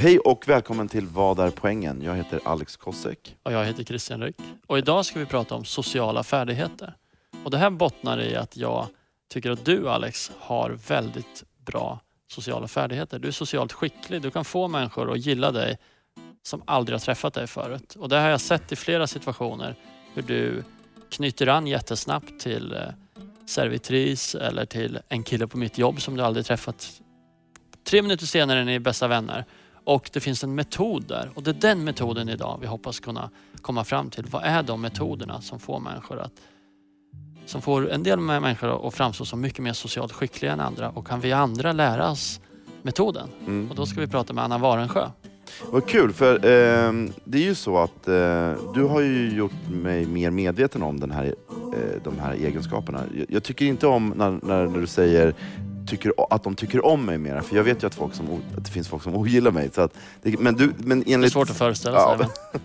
Hej och välkommen till Vad är poängen? Jag heter Alex Kosek. Och jag heter Christian Ryck. Och idag ska vi prata om sociala färdigheter. Och det här bottnar i att jag tycker att du Alex har väldigt bra sociala färdigheter. Du är socialt skicklig. Du kan få människor att gilla dig som aldrig har träffat dig förut. Och det har jag sett i flera situationer. Hur du knyter an jättesnabbt till eh, servitris eller till en kille på mitt jobb som du aldrig träffat. Tre minuter senare är ni bästa vänner. Och det finns en metod där och det är den metoden idag vi hoppas kunna komma fram till. Vad är de metoderna som får människor att som får en del människor att framstå som mycket mer socialt skickliga än andra och kan vi andra lära oss metoden? Mm. Och då ska vi prata med Anna Warensjö. Vad kul, för eh, det är ju så att eh, du har ju gjort mig mer medveten om den här, eh, de här egenskaperna. Jag, jag tycker inte om när, när, när du säger tycker, att de tycker om mig mer. För jag vet ju att, folk som, att det finns folk som ogillar mig. Så att, det, men du, men enligt, det är svårt att föreställa sig. Ja,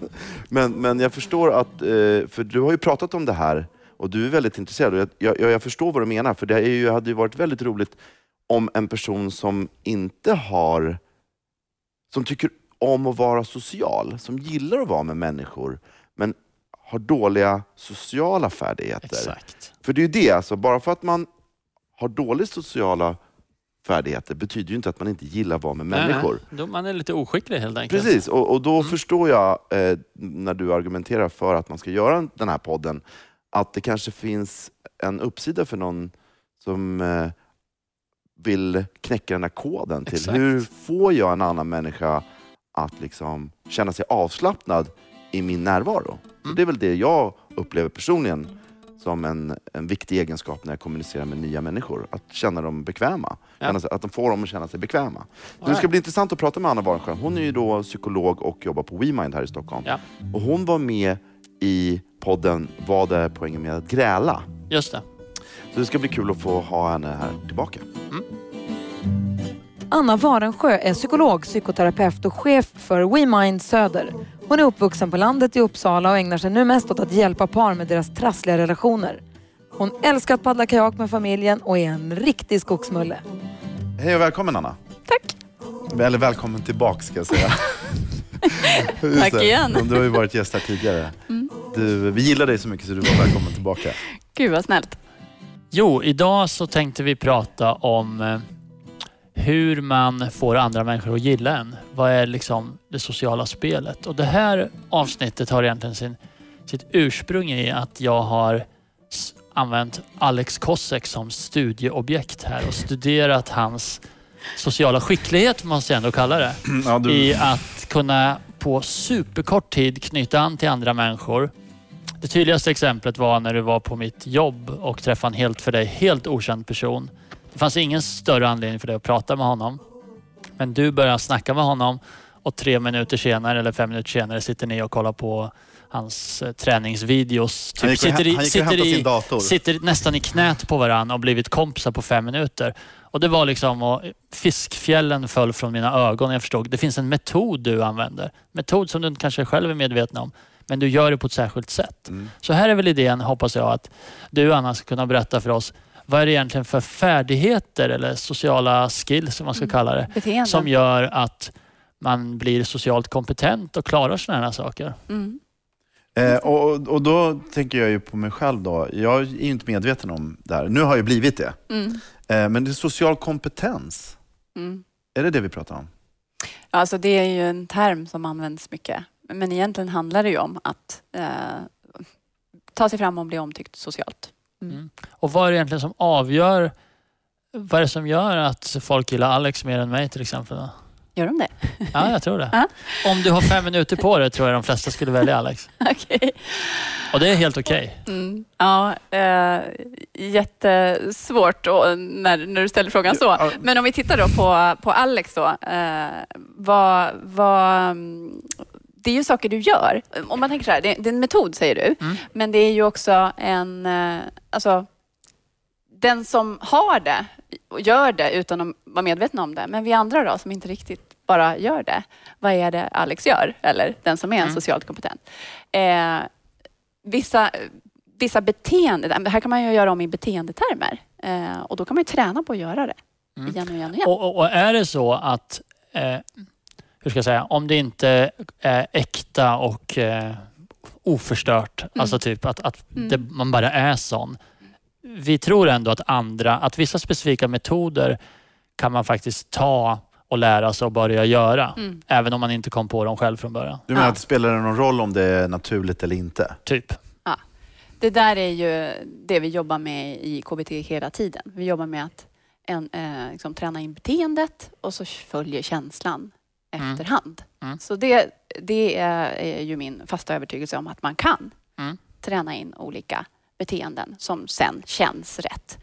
men, men jag förstår att, eh, för du har ju pratat om det här och du är väldigt intresserad. Och jag, jag, jag förstår vad du menar, för det är ju, hade ju varit väldigt roligt om en person som inte har, som tycker om att vara social, som gillar att vara med människor, men har dåliga sociala färdigheter. Exakt. För det är ju det, alltså, bara för att man har dåliga sociala färdigheter betyder ju inte att man inte gillar att vara med människor. Nej, man är lite oskicklig helt enkelt. Precis, och, och då mm. förstår jag eh, när du argumenterar för att man ska göra den här podden, att det kanske finns en uppsida för någon som eh, vill knäcka den här koden till Exakt. hur får jag en annan människa att liksom känna sig avslappnad i min närvaro. Mm. Det är väl det jag upplever personligen som en, en viktig egenskap när jag kommunicerar med nya människor. Att känna dem bekväma. Ja. Att de får dem att känna sig bekväma. Så det ska bli intressant att prata med Anna Warensjö. Hon är ju då psykolog och jobbar på WeMind här i Stockholm. Ja. Och hon var med i podden Vad är poängen med att gräla? Just det. Så det ska bli kul att få ha henne här tillbaka. Mm. Anna Warensjö är psykolog, psykoterapeut och chef för WeMind Söder. Hon är uppvuxen på landet i Uppsala och ägnar sig nu mest åt att hjälpa par med deras trassliga relationer. Hon älskar att paddla kajak med familjen och är en riktig skogsmulle. Hej och välkommen Anna. Tack. Eller välkommen tillbaka ska jag säga. Tack igen. Du har ju varit gäst här tidigare. Mm. Du, vi gillar dig så mycket så du var välkommen tillbaka. Gud vad snällt. Jo, idag så tänkte vi prata om eh, hur man får andra människor att gilla en. Vad är liksom det sociala spelet? Och det här avsnittet har egentligen sin, sitt ursprung i att jag har använt Alex Kosek som studieobjekt här och studerat hans sociala skicklighet, måste jag ändå kalla det. Ja, du... I att kunna på superkort tid knyta an till andra människor. Det tydligaste exemplet var när du var på mitt jobb och träffade en helt för dig helt okänd person det fanns ingen större anledning för dig att prata med honom. Men du börjar snacka med honom och tre minuter senare eller fem minuter senare sitter ni och kollar på hans eh, träningsvideos. Typ han gick, sitter, i, han gick sitter, i, sin dator. sitter nästan i knät på varandra och blivit kompisar på fem minuter. Och det var liksom, och fiskfjällen föll från mina ögon. Jag förstod, det finns en metod du använder. Metod som du kanske själv är medveten om. Men du gör det på ett särskilt sätt. Mm. Så här är väl idén, hoppas jag, att du Anna ska kunna berätta för oss vad är det egentligen för färdigheter eller sociala skills som man ska mm. kalla det, Beteenden. som gör att man blir socialt kompetent och klarar sådana här saker. Mm. Eh, och, och då tänker jag ju på mig själv då. Jag är ju inte medveten om det här. Nu har jag blivit det. Mm. Eh, men det är social kompetens. Mm. Är det det vi pratar om? Alltså det är ju en term som används mycket. Men egentligen handlar det ju om att eh, ta sig fram och bli omtyckt socialt. Mm. mm. Och vad är det egentligen som avgör, vad är det som gör att folk gillar Alex mer än mig till exempel? Då? Gör de det? Ja, jag tror det. -huh. Om du har fem minuter på dig tror jag de flesta skulle välja Alex. okay. Och det är helt okej. Okay. Mm. Ja, äh, jättesvårt och när, när du ställer frågan så. Men om vi tittar då på, på Alex då. Äh, vad, vad, det är ju saker du gör. Om man tänker så här, det, det är en metod säger du, mm. men det är ju också en, eh, alltså, den som har det och gör det utan att vara medveten om det. Men vi andra då som inte riktigt bara gör det. Vad är det Alex gör? Eller den som är en mm. socialt kompetent. Eh, vissa, vissa beteenden, det här kan man ju göra om i beteendetermer. Eh, och då kan man ju träna på att göra det mm. igen och igen och igen. Och, och, och är det så att eh, hur ska jag säga, om det inte är äkta och eh, oförstört, Mm. alltså typ att, att Mm. det, man bara är sån. Vi tror ändå att andra, att vissa specifika metoder kan man faktiskt ta och lära sig och börja göra. Mm. Även om man inte kom på dem själv från början. Du menar Ja. att det spelar någon roll om det är naturligt eller inte? Typ. Det där är ju det vi jobbar med i KBT hela tiden. Vi jobbar med att en, eh, liksom, träna in beteendet och så följer känslan Mm. efterhand. Mm. Så det, det är, ju min fasta övertygelse om att man kan Mm. träna in olika beteenden som sen känns rätt.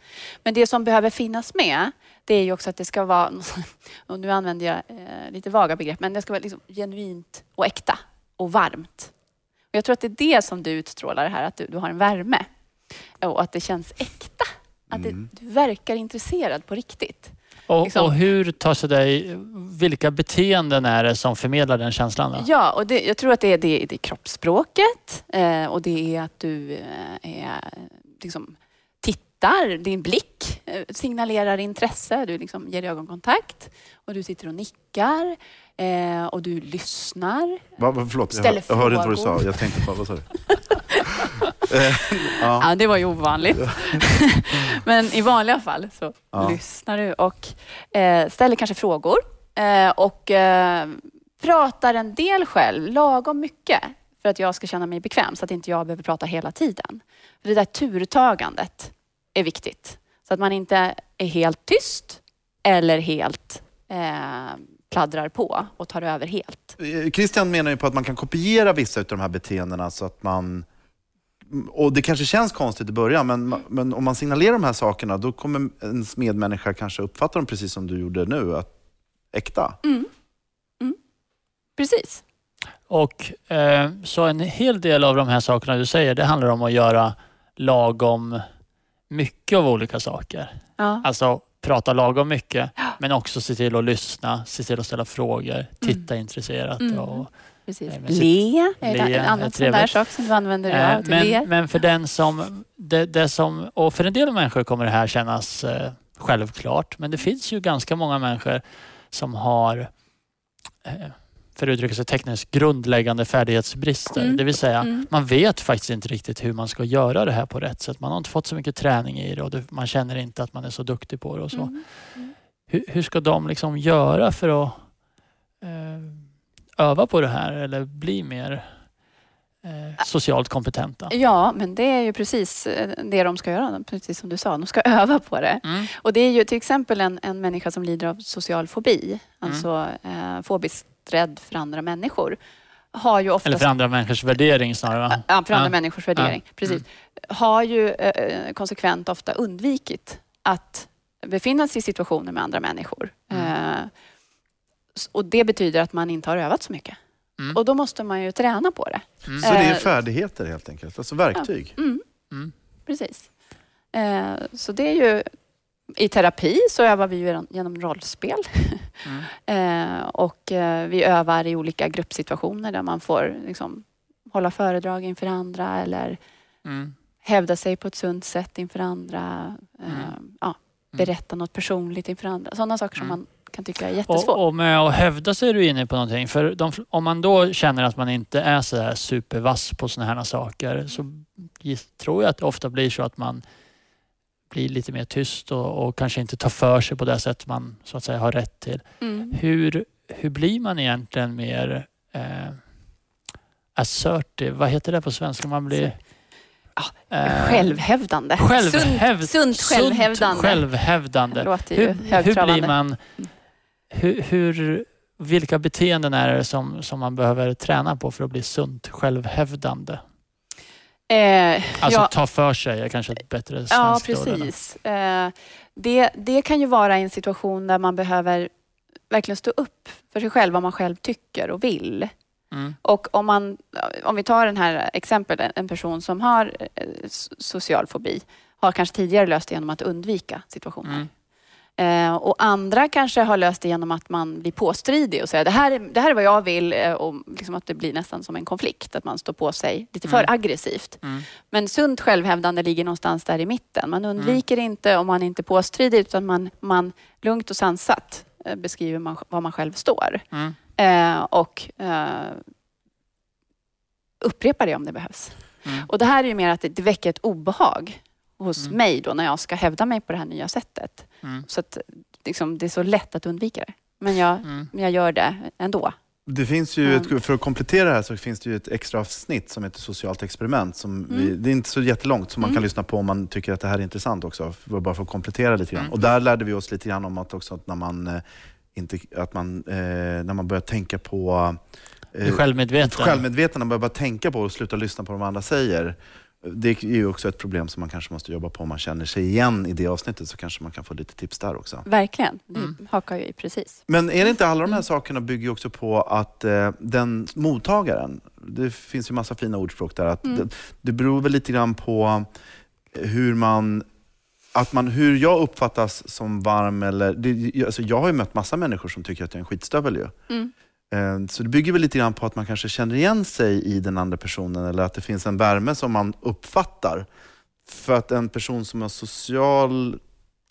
Men det som behöver finnas med det är ju också att det ska vara, och nu använder jag eh, lite vaga begrepp, men det ska vara liksom genuint och äkta och varmt. Och jag tror att det är det som du utstrålar här, att du, du har en värme. Och att det känns äkta. Att Mm. det, du verkar intresserad på riktigt. Och, Liksom. och hur tar sig dig, vilka beteenden är det som förmedlar den känslan? Då? Ja, och det, jag tror att det är, det, det är kroppsspråket eh, och det är att du eh, är, liksom, tittar, din blick eh, signalerar intresse, du liksom ger ögonkontakt och du sitter och nickar eh, och du lyssnar. Va, va, förlåt, jag, Ställer hör- jag hörde inte vad du sa. Jag tänkte på, vad sa du? Ja. Ja, det var ju ovanligt. Men i vanliga fall så Ja. lyssnar du och eh, ställer kanske frågor eh, och eh, pratar en del själv, lagom mycket för att jag ska känna mig bekväm så att inte jag behöver prata hela tiden. För det där turtagandet är viktigt. Så att man inte är helt tyst eller helt eh, pladdrar på och tar över helt. Eh, Christian menar ju på att man kan kopiera vissa av de här beteendena så att man... Och det kanske känns konstigt i början, men, men om man signalerar de här sakerna då kommer ens medmänniska kanske uppfatta dem precis som du gjorde nu, att äkta. Precis. Och eh, Så en hel del av de här sakerna du säger, det handlar om att göra lagom mycket av olika saker. Ja. Alltså prata lagom mycket, men också se till att lyssna, se till att ställa frågor, titta intresserat. Mm. Och, Precis. Nej, Le är Le en annan sån där sak som du använder dig av. le. men, men för den som, det, det som... Och för en del människor kommer det här kännas eh, självklart, men det finns ju ganska många människor som har eh, för att uttrycka sig tekniskt, grundläggande färdighetsbrister. Mm. Det vill säga, Mm. man vet faktiskt inte riktigt hur man ska göra det här på rätt sätt. Man har inte fått så mycket träning i det och det, man känner inte att man är så duktig på det och så. Mm. Hur, hur ska de liksom göra för att eh, öva på det här eller bli mer eh, socialt kompetenta? Ja, men det är ju precis eh, det de ska göra, precis som du sa. De ska öva på det. Mm. Och det är ju till exempel en, en människa som lider av social fobi, Mm. alltså eh, fobiskt rädd för andra människor, har ju oftast... Eller för andra människors värdering snarare. Ja, för andra Ja. människors värdering. Ja. Precis. Har ju eh, konsekvent ofta undvikit att befinna sig i situationer med andra människor. Mm. Eh, och det betyder att man inte har övat så mycket. Mm. Och då måste man ju träna på det. Mm. Så det är Eh, färdigheter helt enkelt, alltså verktyg. Mm, Mm. precis. Eh, så det är ju... I terapi så övar vi ju genom- rollspel. Mm. Eh, och vi övar i olika gruppsituationer där man får liksom, hålla föredrag inför andra eller Mm. hävda sig på ett sunt sätt inför andra. Ja, berätta något personligt inför andra. Sådana saker som man kan tycka är jättesvårt. Och, och med att hävda sig är du inne på någonting. För de, om man då känner att man inte är så här supervass på sådana här saker så tror jag att det ofta blir så att man blir lite mer tyst och, och kanske inte tar för sig på det sätt man så att säga har rätt till. Mm. Hur, hur blir man egentligen mer eh, assertive? Vad heter det på svenska? Man blir... Ja, eh, Självhävdande. självhäv- sunt, sunt självhävdande. Sunt självhävdande. Hur, hur blir man... Hur, hur, vilka beteenden är det som, som man behöver träna på för att bli sunt självhävdande? Eh, Alltså ja, ta för sig är kanske ett bättre svenskt ja, precis. Eh, det, det kan ju vara en situation där man behöver verkligen stå upp för sig själv, vad man själv tycker och vill. Mm. Och om, man, om vi tar den här exemplet, en person som har eh, social fobi har kanske tidigare löst det genom att undvika situationer. Mm. Eh, och andra kanske har löst det genom att man blir påstridig och säger det här, är- det här är vad jag vill eh, och liksom att det blir nästan som en konflikt, att man står på sig lite för Mm. aggressivt. Mm. Men sunt självhävdande ligger någonstans där i mitten. Man undviker inte och man är inte påstridig utan man, man lugnt och sansat eh, beskriver man, var man själv står. Mm. Eh, och eh, upprepa det om det behövs. Mm. Och det här är ju mer att det, det väcker ett obehag hos Mm. mig då när jag ska hävda mig på det här nya sättet. Mm. Så att liksom, det är så lätt att undvika det. Men jag, Mm. jag gör det ändå. Det finns ju Mm. ett, för att komplettera det här så finns det ju ett extra avsnitt som heter Socialt experiment. Som vi, Mm. det är inte så jättelångt som man Mm. kan lyssna på om man tycker att det här är intressant också. För, bara för att komplettera lite grann. Mm. Och där lärde vi oss lite grann om att också att när man, eh, inte, att man, eh, när man börjar tänka på är självmedveten. självmedveten, när man börjar bara tänka på och sluta lyssna på vad de andra säger. Det är ju också ett problem som man kanske måste jobba på. Om man känner sig igen i det avsnittet så kanske man kan få lite tips där också. Verkligen. Det Mm. hakar jag i precis. Men är det inte alla de här sakerna bygger ju också på att eh, den mottagaren, det finns ju massa fina ordspråk där, att Mm. det, det beror väl lite grann på hur man att man, hur jag uppfattas som varm eller... Det, alltså jag har ju mött massa människor som tycker att jag är en skitstövel ju. Mm. Eh, så det bygger väl lite grann på att man kanske känner igen sig i den andra personen eller att det finns en värme som man uppfattar. För att en person som är social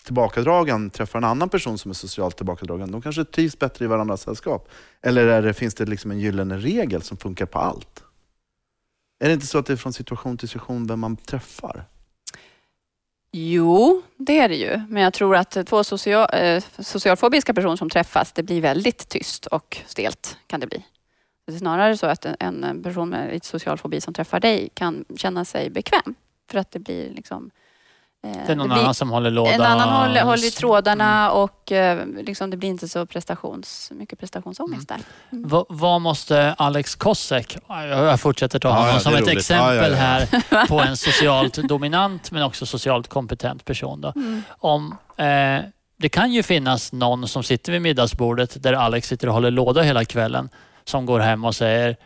tillbakadragen träffar en annan person som är socialt tillbakadragen, de kanske trivs bättre i varandras sällskap. Eller är det, finns det liksom en gyllene regel som funkar på allt? Är det inte så att det är från situation till situation vem man träffar? Jo, det är det ju. Men jag tror att två social, eh, socialfobiska personer som träffas, det blir väldigt tyst och stelt kan det bli. Det är snarare så att en, en person med lite social fobi som träffar dig kan känna sig bekväm. För att det blir liksom eh, Det är någon blir- annan som håller låda. En annan håller, håller i Mm. trådarna och eh, liksom, det blir inte så prestations, mycket prestationsångest där. Va- Vad måste Alex Kosek, jag fortsätter ta Ja, honom ja, som det ett roligt. exempel Ja, ja, ja. här på en socialt dominant men också socialt kompetent person. Då. Mm. Om, eh, det kan ju finnas någon som sitter vid middagsbordet där Alex sitter och håller låda hela kvällen som går hem och säger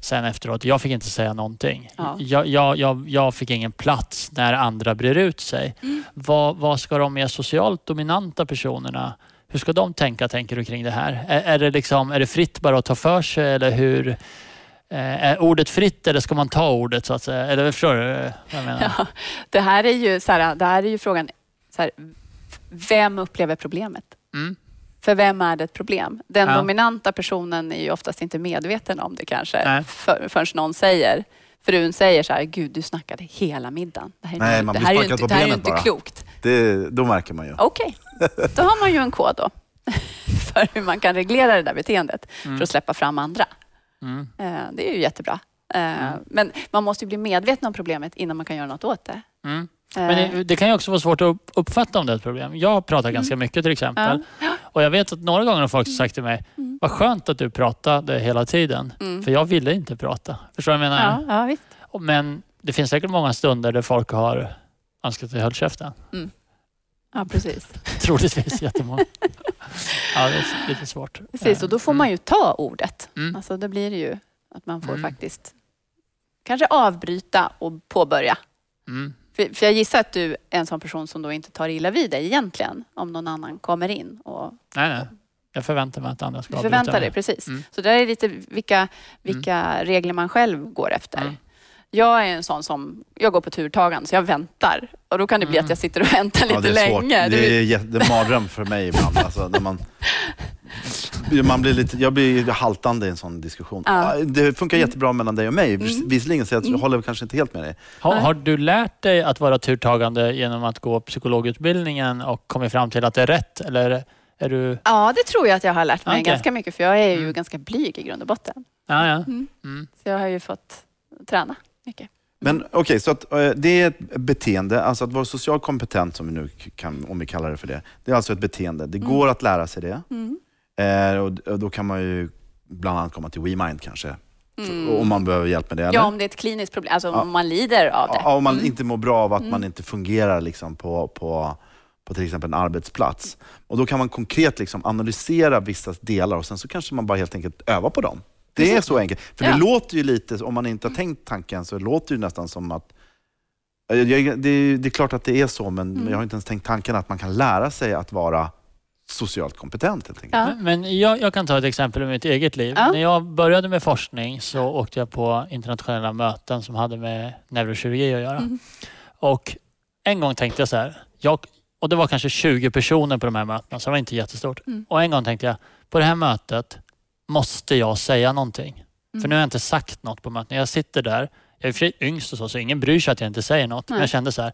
sen efteråt, jag fick inte säga någonting. Ja. Jag, jag, jag, jag fick ingen plats när andra brer ut sig. Mm. Vad, vad ska de mer socialt dominanta personerna hur ska de tänka, tänker du, kring det här? Är, är, det, liksom, är det fritt bara att ta för sig eller hur? Är ordet fritt eller ska man ta ordet så att säga? Eller förstår du vad jag menar? Ja, det här är ju, så här, det här är ju frågan, så här, vem upplever problemet? Mm. För vem är det ett problem? Den Ja. dominanta personen är ju oftast inte medveten om det kanske Nej. för, förrän någon säger Frun säger så här, gud du snackade hela middagen. Det här är, Nej, man det blir här är ju inte, på det här är inte bara. klokt. Det, då märker man ju. Okej, då har man ju en kod då. för hur man kan reglera det där beteendet för att släppa fram andra. Mm. Eh, Det är ju jättebra. Eh, Men man måste ju bli medveten om problemet innan man kan göra något åt det. Mm. Eh, Men det, det kan ju också vara svårt att upp- uppfatta om det är ett problem. Jag pratar ganska mycket till exempel. Och jag vet att några gånger har folk sagt till mig, vad skönt att du pratade hela tiden. Mm. För jag ville inte prata. Förstår du vad jag menar? Ja, ja, visst. Men det finns säkert många stunder där folk har önskat att jag höll käften. Ja, precis. Troligtvis jättemånga. ja, det är lite svårt. precis. Och då får man ju ta ordet. Mm. Alltså, då blir det ju att man får Mm. faktiskt kanske avbryta och påbörja. Mm. För, för jag gissar att du är en sån person som då inte tar illa vid dig egentligen om någon annan kommer in. Och Nej, nej. Jag förväntar mig att andra ska du avbryta förväntar mig. dig, precis. Mm. Så det är lite vilka, vilka regler man själv går efter. Mm. Jag är en sån som, jag går på turtagande så jag väntar. Och då kan det bli Mm. att jag sitter och väntar lite Ja, det är svårt. länge. Det är, jä- det är mardröm för mig ibland. Alltså, när man, man blir lite, jag blir haltande i en sån diskussion. Ja. Det funkar jättebra mellan dig och mig, Mm. visserligen, så jag Mm. håller kanske inte helt med dig. Har, har du lärt dig att vara turtagande genom att gå psykologutbildningen och kommit fram till att det är rätt? Eller är du... Ja, det tror jag att jag har lärt mig Okej. ganska mycket för jag är ju Mm. ganska blyg i grund och botten. Ja, ja. Mm. Mm. Så jag har ju fått träna mycket. Men okej, så att, eh, det är ett beteende, alltså att vara socialt kompetent, som vi nu kan, om vi kallar det för det. Det är alltså ett beteende. Det Mm. går att lära sig det. Mm. Eh, och, och då kan man ju bland annat komma till WeMind kanske. Så, Mm. om man behöver hjälp med det. eller? Ja, om det är ett kliniskt problem, alltså Ja. om man lider av det. Ja, om man Mm. inte mår bra av att Mm. man inte fungerar liksom på, på, på till exempel en arbetsplats. Och Då kan man konkret liksom analysera vissa delar och sen så kanske man bara helt enkelt övar på dem. Det är så enkelt. För Ja. det låter ju lite, om man inte har tänkt tanken, så låter det nästan som att jag, det, är- det är klart att det är så, men Mm. jag har inte ens tänkt tanken att man kan lära sig att vara socialt kompetent. Helt enkelt. Ja. Men- Men jag, jag kan ta ett exempel ur mitt eget liv. Ja. När jag började med forskning så åkte jag på internationella möten som hade med neurokirurgi att göra. Mm. Och en gång tänkte jag så här, jag, och det var kanske 20 personer på de här mötena, så det var inte jättestort. Mm. Och en gång tänkte jag, på det här mötet, måste jag säga någonting? För Mm. nu har jag inte sagt något på mötet. Jag sitter där, jag är för yngst och så, så ingen bryr sig att jag inte säger något. Men Nej. jag kände så här,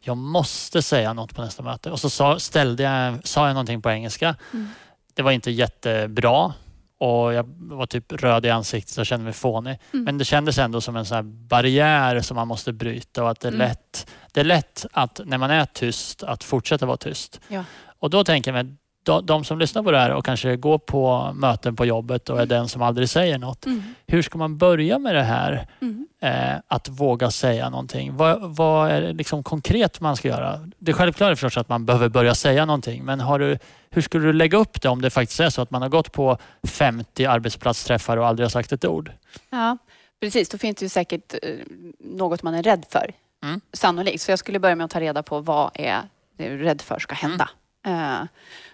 jag måste säga något på nästa möte. Och så sa, ställde jag, sa jag någonting på engelska. Mm. Det var inte jättebra och jag var typ röd i ansiktet och kände mig fånig. Mm. Men det kändes ändå som en sån här barriär som man måste bryta och att det är Mm. lätt, det är lätt att när man är tyst att fortsätta vara tyst. Ja. Och då tänker jag mig, de, de som lyssnar på det här och kanske går på möten på jobbet och är den som aldrig säger något. Mm. Hur ska man börja med det här? Mm. Eh, att våga säga någonting. Vad, vad är det liksom konkret man ska göra? Det självklara är förstås att man behöver börja säga någonting. Men har du, hur skulle du lägga upp det om det faktiskt är så att man har gått på 50 arbetsplatsträffar och aldrig har sagt ett ord? Ja, precis. Då finns det ju säkert eh, något man är rädd för. Mm. Sannolikt. Så jag skulle börja med att ta reda på vad är det du är rädd för ska hända. Mm. Eh,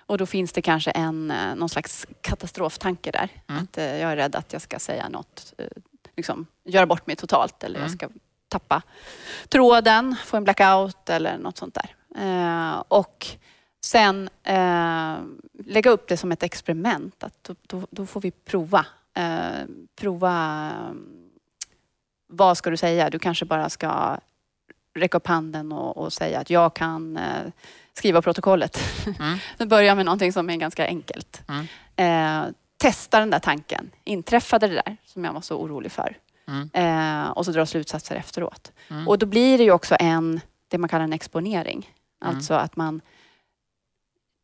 och då finns det kanske en, eh, någon slags katastroftanke där. Mm. Att eh, jag är rädd att jag ska säga något, eh, liksom göra bort mig totalt eller jag Mm. ska tappa tråden, få en blackout eller något sånt där. Eh, och sen eh, lägga upp det som ett experiment. Att då, då, då får vi prova. Eh, prova vad ska du säga? Du kanske bara ska räcka upp handen och, och säga att jag kan skriva protokollet. Mm. Du börjar med någonting som är ganska enkelt. Mm. Eh, testa den där tanken. Inträffade det där som jag var så orolig för? Mm. Eh, och så dra slutsatser efteråt. Mm. Och då blir det ju också en, det man kallar en exponering. Mm. Alltså att man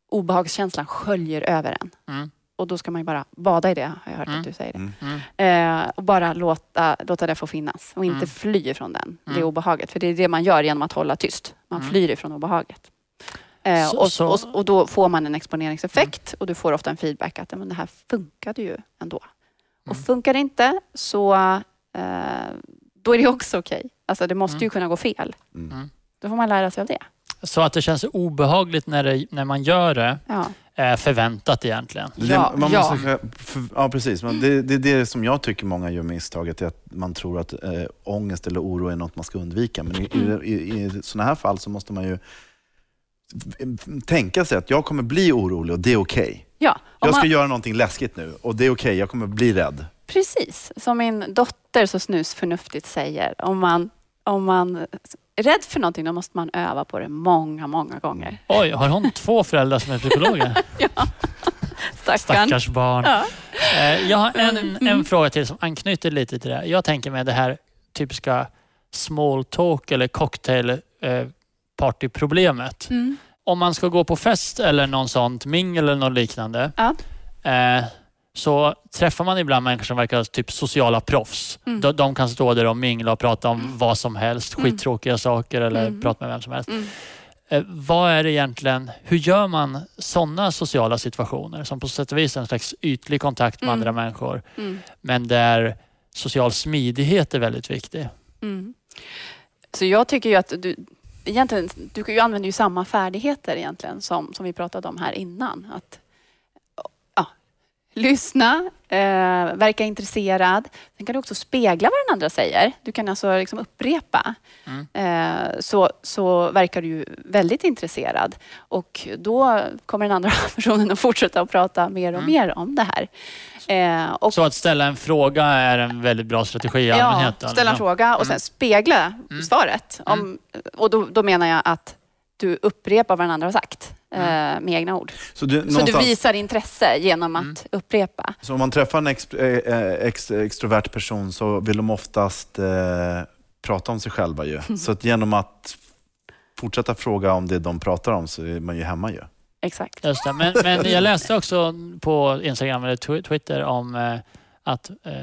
obehagskänslan sköljer över en. Mm. Och då ska man ju bara bada i det, har jag hört Mm. att du säger det. Mm. Mm. Eh, och bara låta, låta det få finnas och inte Mm. fly ifrån den, det Mm. obehaget. För det är det man gör genom att hålla tyst. Man Mm. flyr ifrån obehaget. Eh, Så- och, så- och, och då får man en exponeringseffekt och du får ofta en feedback att men det här funkade ju ändå. Och Mm. funkar det inte så eh, då är det också okej. Alltså det måste ju Mm. kunna gå fel. Mm. Då får man lära sig av det. Så att det känns obehagligt när, det, när man gör det Ja. är förväntat egentligen. Det, Ja, man ja. Måste, för, ja, precis. Men det, det är det som jag tycker många gör misstaget, är att man tror att eh, ångest eller oro är något man ska undvika. Men i, i, i, i sådana här fall så måste man ju tänka sig att jag kommer bli orolig och det är okej. Ja, om Jag ska man, göra någonting läskigt nu och det är okej, jag kommer bli rädd. precis. Som min dotter så snusförnuftigt säger. Om man, om man är rädd för någonting då måste man öva på det många, många gånger. Oj, har hon två föräldrar som är psykologer? Stackarn. Stackars barn. Ja. Eh, Jag har en, Mm. en fråga till som anknyter lite till det. Jag tänker med det här typiska small talk eller cocktail eh, partyproblemet. Mm. Om man ska gå på fest eller någon sånt mingel eller något liknande Ja. eh, så träffar man ibland människor som verkar typ sociala proffs. Mm. De, de kan stå där och mingla och prata om vad som helst, Mm. skittråkiga saker eller Mm. prata med vem som helst. Mm. Eh, vad är det egentligen, hur gör man sådana sociala situationer som på sätt och vis är en slags ytlig kontakt med Mm. andra människor Mm. men där social smidighet är väldigt viktig? Mm. Så jag tycker ju att du, egentligen, du använder ju samma färdigheter egentligen som, som vi pratade om här innan. Att lyssna, eh, verka intresserad. Sen kan du också spegla vad den andra säger. Du kan alltså liksom upprepa. Mm. Eh, så, så verkar du väldigt intresserad. Och då kommer den andra personen att fortsätta att prata mer och Mm. mer om det här. Eh, och Så att ställa en fråga är en väldigt bra strategi i allmänhet? Ja, ställa en fråga och Mm. sen spegla Mm. svaret. Om, och då, då menar jag att du upprepar vad den andra har sagt eh, med egna ord. Så, du, Så du visar intresse genom att Mm. upprepa. Så om man träffar en ex, eh, eh, ex, extrovert person så vill de oftast eh, prata om sig själva ju. Så att genom att fortsätta fråga om det de pratar om så är man ju hemma ju. Exakt. Just det. Men, men jag läste också på Instagram eller Twi- Twitter om eh, att eh,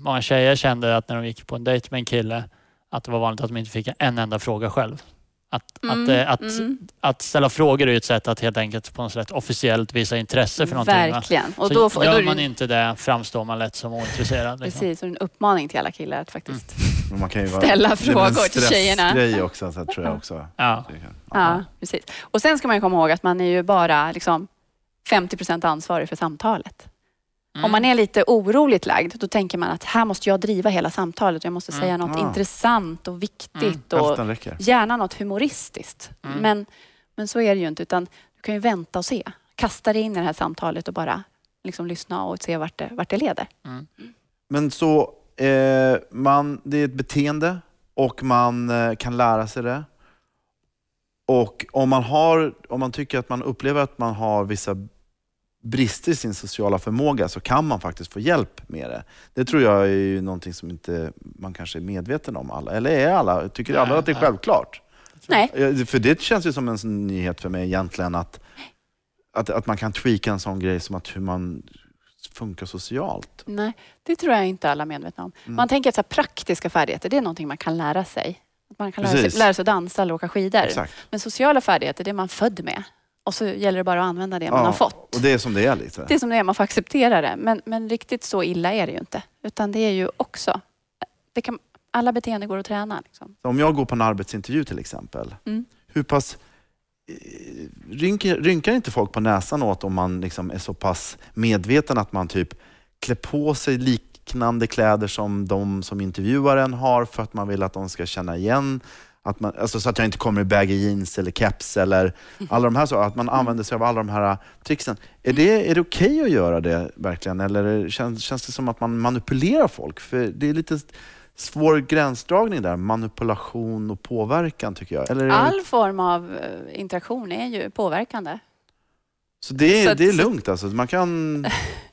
många tjejer kände att när de gick på en dejt med en kille att det var vanligt att de inte fick en enda fråga själv. Att, att, eh, att, mm. att ställa frågor är ett sätt att helt enkelt på något sätt officiellt visa intresse för någonting. Verkligen. Och Så då, då gör det man ju- inte det framstår man lätt som ointresserad. Liksom. Precis, och en uppmaning till alla killar att faktiskt... Men man kan ju vara, Ställa det är frågor en till tjejerna. också, så tror jag också. Ja. Ja, precis. Och sen ska man ju komma ihåg att man är ju bara liksom 50 procent ansvarig för samtalet. Mm. Om man är lite oroligt lagd, då tänker man att här måste jag driva hela samtalet. Jag måste Mm. säga något Ja. intressant och viktigt. Mm. Och gärna något humoristiskt. Mm. Men, men så är det ju inte, utan du kan ju vänta och se. Kasta dig in i det här samtalet och bara liksom lyssna och se vart det, vart det leder. Men så, eh, man, det är ett beteende och man eh, kan lära sig det. Och om man, har, om man tycker att man upplever att man har vissa brister i sin sociala förmåga så kan man faktiskt få hjälp med det. Det tror jag är ju någonting som inte man kanske är medveten om. Alla. Eller är alla? Tycker Nej, alla att det är nej. självklart? Nej, Eh, För det känns ju som en nyhet för mig egentligen att, att, att man kan tweaka en sån grej som att hur man funkar socialt. nej, det tror jag inte alla är medvetna om. Mm. Man tänker att så här, praktiska färdigheter, det är någonting man kan lära sig. Att Man kan lära sig, lära sig att dansa eller åka skidor. Exakt. Men sociala färdigheter, det är man född med. Och så gäller det bara att använda det man Ja, har fått. Och det är som det är lite. Det är som det är, man får acceptera det. Men, men riktigt så illa är det ju inte. Utan det är ju också... Det kan, alla beteenden går att träna. Liksom. Om jag går på en arbetsintervju till exempel, Mm. hur pass eh, rynkar, rynkar inte folk på näsan åt om man liksom är så pass medveten att man typ klär på sig liknande kläder som de som intervjuaren har för att man vill att de ska känna igen att man, alltså så att jag inte kommer i baggy jeans eller keps eller alla de här sakerna. Att man använder sig av alla de här tricksen. Är det, är det okej att göra det verkligen? Eller känns, känns det som att man manipulerar folk? För det är lite svår gränsdragning där. Manipulation och påverkan tycker jag. Eller All form av eh, interaktion är ju påverkande. så det är, så att- det är lugnt alltså. Man kan...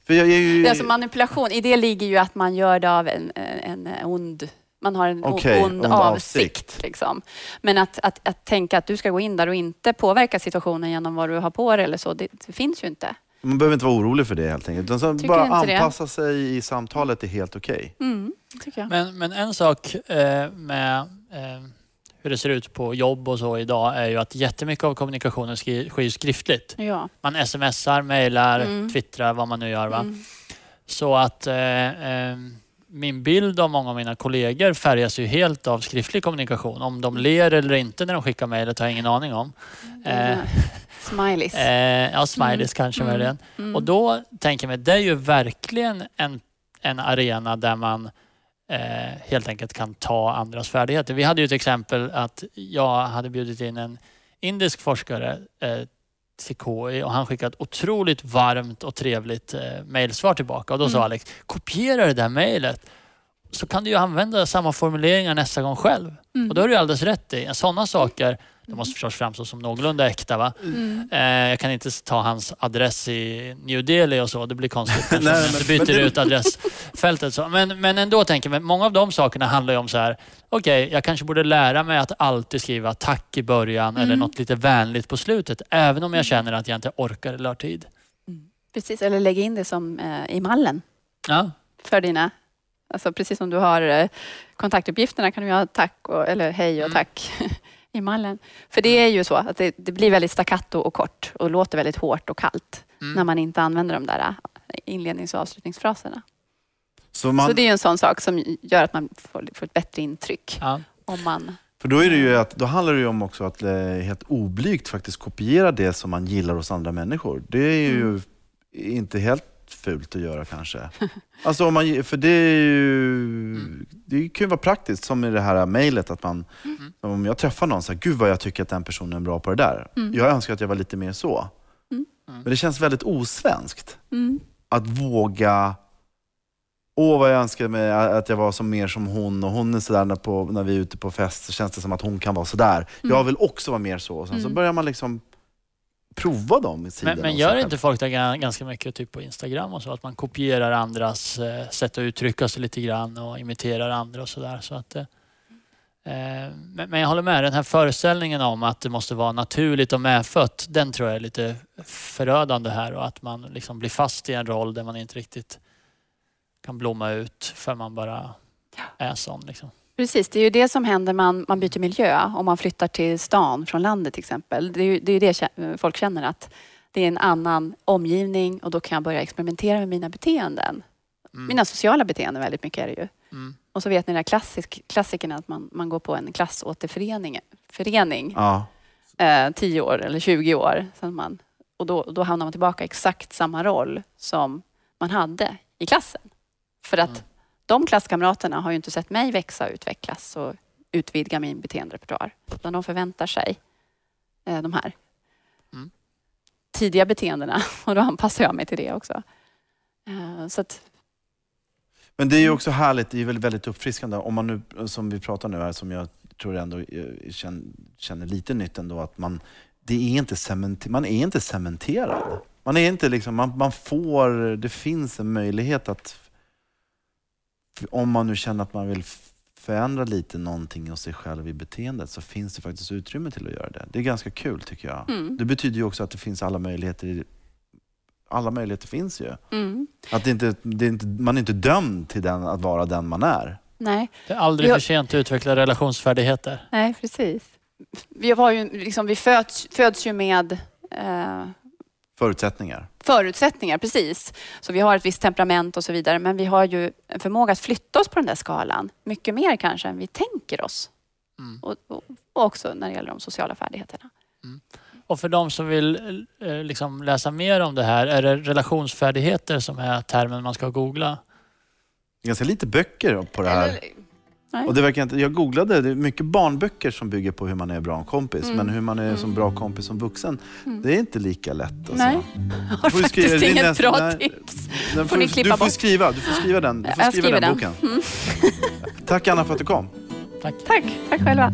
För jag är ju... Det är alltså manipulation, i det ligger ju att man gör det av en, en ond man har en o- Okej, ond ond avsikt. avsikt. Liksom. Men att, att, att tänka att du ska gå in där och inte påverka situationen genom vad du har på dig eller så, det, det finns ju inte. Man behöver inte vara orolig för det helt enkelt. Utan så bara inte det. anpassa sig i samtalet är helt okej. Mm, tycker jag. Men, men en sak eh, med eh, hur det ser ut på jobb och så idag är ju att jättemycket av kommunikationen skri- sker skriftligt. Ja. Man smsar, mejlar, Mm. twittrar, vad man nu gör. Va? Mm. Så att eh, eh, min bild av många av mina kollegor färgas ju helt av skriftlig kommunikation. Om de ler eller inte när de skickar mejlet har jag ingen aning om. Eh, Smileys. Eh, ja, smileys kanske Mm. möjligen. Mm. Och då tänker jag mig, det är ju verkligen en, en arena där man eh, helt enkelt kan ta andras färdigheter. Vi hade ju ett exempel att jag hade bjudit in en indisk forskare eh, till KI och han skickade ett otroligt varmt och trevligt eh, mejlsvar tillbaka. Och då sa Mm. Alex, kopiera det där mejlet så kan du ju använda samma formuleringar nästa gång själv. Mm. Och då har du alldeles rätt i. Sådana saker, det måste förstås framstå som någorlunda äkta. Va? Mm. Eh, jag kan inte ta hans adress i New Delhi och så. Det blir konstigt Nej, men- inte byter men ut adressfältet. Så. Men, men ändå tänker jag, många av de sakerna handlar ju om så här. Okej, jag kanske borde lära mig att alltid skriva tack i början eller Mm. något lite vänligt på slutet. Även om jag känner att jag inte orkar eller har tid. Precis, eller lägga in det som eh, i mallen Ja, för dina... Alltså precis som du har eh, kontaktuppgifterna kan du ha tack och, eller hej och Mm. i mallen. För det är ju så att det, det blir väldigt staccato och kort och låter väldigt hårt och kallt Mm. när man inte använder de där eh, inlednings och avslutningsfraserna. Så man, Så det är ju en sån sak som gör att man får, får ett bättre intryck. ja. Om man, För då, är det ju att, då handlar det ju om också att eh, helt oblygt faktiskt kopiera det som man gillar hos andra människor. Det är ju Mm. inte helt fult att göra kanske. Alltså om man, för det är ju, det kan ju vara praktiskt som i det här mejlet att man, Mm. om jag träffar någon så här, gud vad jag tycker att den personen är bra på det där. Mm. Jag önskar att jag var lite mer så. Mm. Men det känns väldigt osvenskt mm, att våga Åh vad jag önskar mig att jag var som mer som hon och hon är sådär när, på, när vi är ute på fest så känns det som att hon kan vara sådär. Jag vill också vara mer så. Och sen så Mm. börjar man liksom prova dem i sidorna. Men, men gör inte folk det ga- ganska mycket typ på Instagram och så? Att man kopierar andras eh, sätt att uttrycka sig lite grann och imiterar andra och sådär. Så att, eh, eh, men, men jag håller med, den här föreställningen om att det måste vara naturligt och medfött, den tror jag är lite förödande här och att man liksom blir fast i en roll där man inte riktigt kan blomma ut för man bara är sån. Liksom. Precis, det är ju det som händer man, man byter miljö. Om man flyttar till stan från landet till exempel. Det är ju det, är det folk känner att det är en annan omgivning och då kan jag börja experimentera med mina beteenden. Mm. Mina sociala beteenden väldigt mycket är det ju. Mm. Och så vet ni den där klassisk, klassikern att man, man går på en klassåterförening förening, Ja. eh, 10 år eller 20 år. Så man, och då, då hamnar man tillbaka i exakt samma roll som man hade i klassen. För att Mm. De klasskamraterna har ju inte sett mig växa och utvecklas och utvidga min beteenderepertoar. Utan de förväntar sig eh, de här Mm. tidiga beteendena och då anpassar jag mig till det också. Eh, Så att, Men det är ju också härligt, det är väldigt, väldigt uppfriskande. Om man nu, som vi pratar nu här, som jag tror ändå eh, känner, känner lite nytt ändå, att man, det är inte cementer, man är inte cementerad. Man är inte liksom, man, man får, det finns en möjlighet att, om man nu känner att man vill förändra lite någonting hos sig själv i beteendet, så finns det faktiskt utrymme till att göra det. Det är ganska kul tycker jag. mm, Det betyder ju också att det finns alla möjligheter, i- alla möjligheter finns ju. mm, Att det inte, det är inte, man är inte dömd till den, att vara den man är. nej, Det är aldrig Jag- för sent att utveckla relationsfärdigheter. nej, precis. Vi, har ju, liksom, vi föds, föds ju med eh, Förutsättningar. förutsättningar, precis. Så vi har ett visst temperament och så vidare. Men vi har ju en förmåga att flytta oss på den där skalan. Mycket mer kanske än vi tänker oss. Mm. Och, och, och också när det gäller de sociala färdigheterna. Och för de som vill eh, liksom läsa mer om det här, är det relationsfärdigheter som är termen man ska googla? Ganska lite böcker på det här. Eller- nej. Och det verkar inte, jag googlade, det är mycket barnböcker som bygger på hur man är bra kompis. Mm. Men hur man är som bra kompis som vuxen, Mm. det är inte lika lätt. Alltså. Nej. Du har faktiskt skriva- inget bra nej, tips. Den Får ni du klippa får bort. skriva, du får skriva den, du får Jag skriva den, den. boken. Mm. Tack Anna för att du kom. Tack. Tack, tack själva.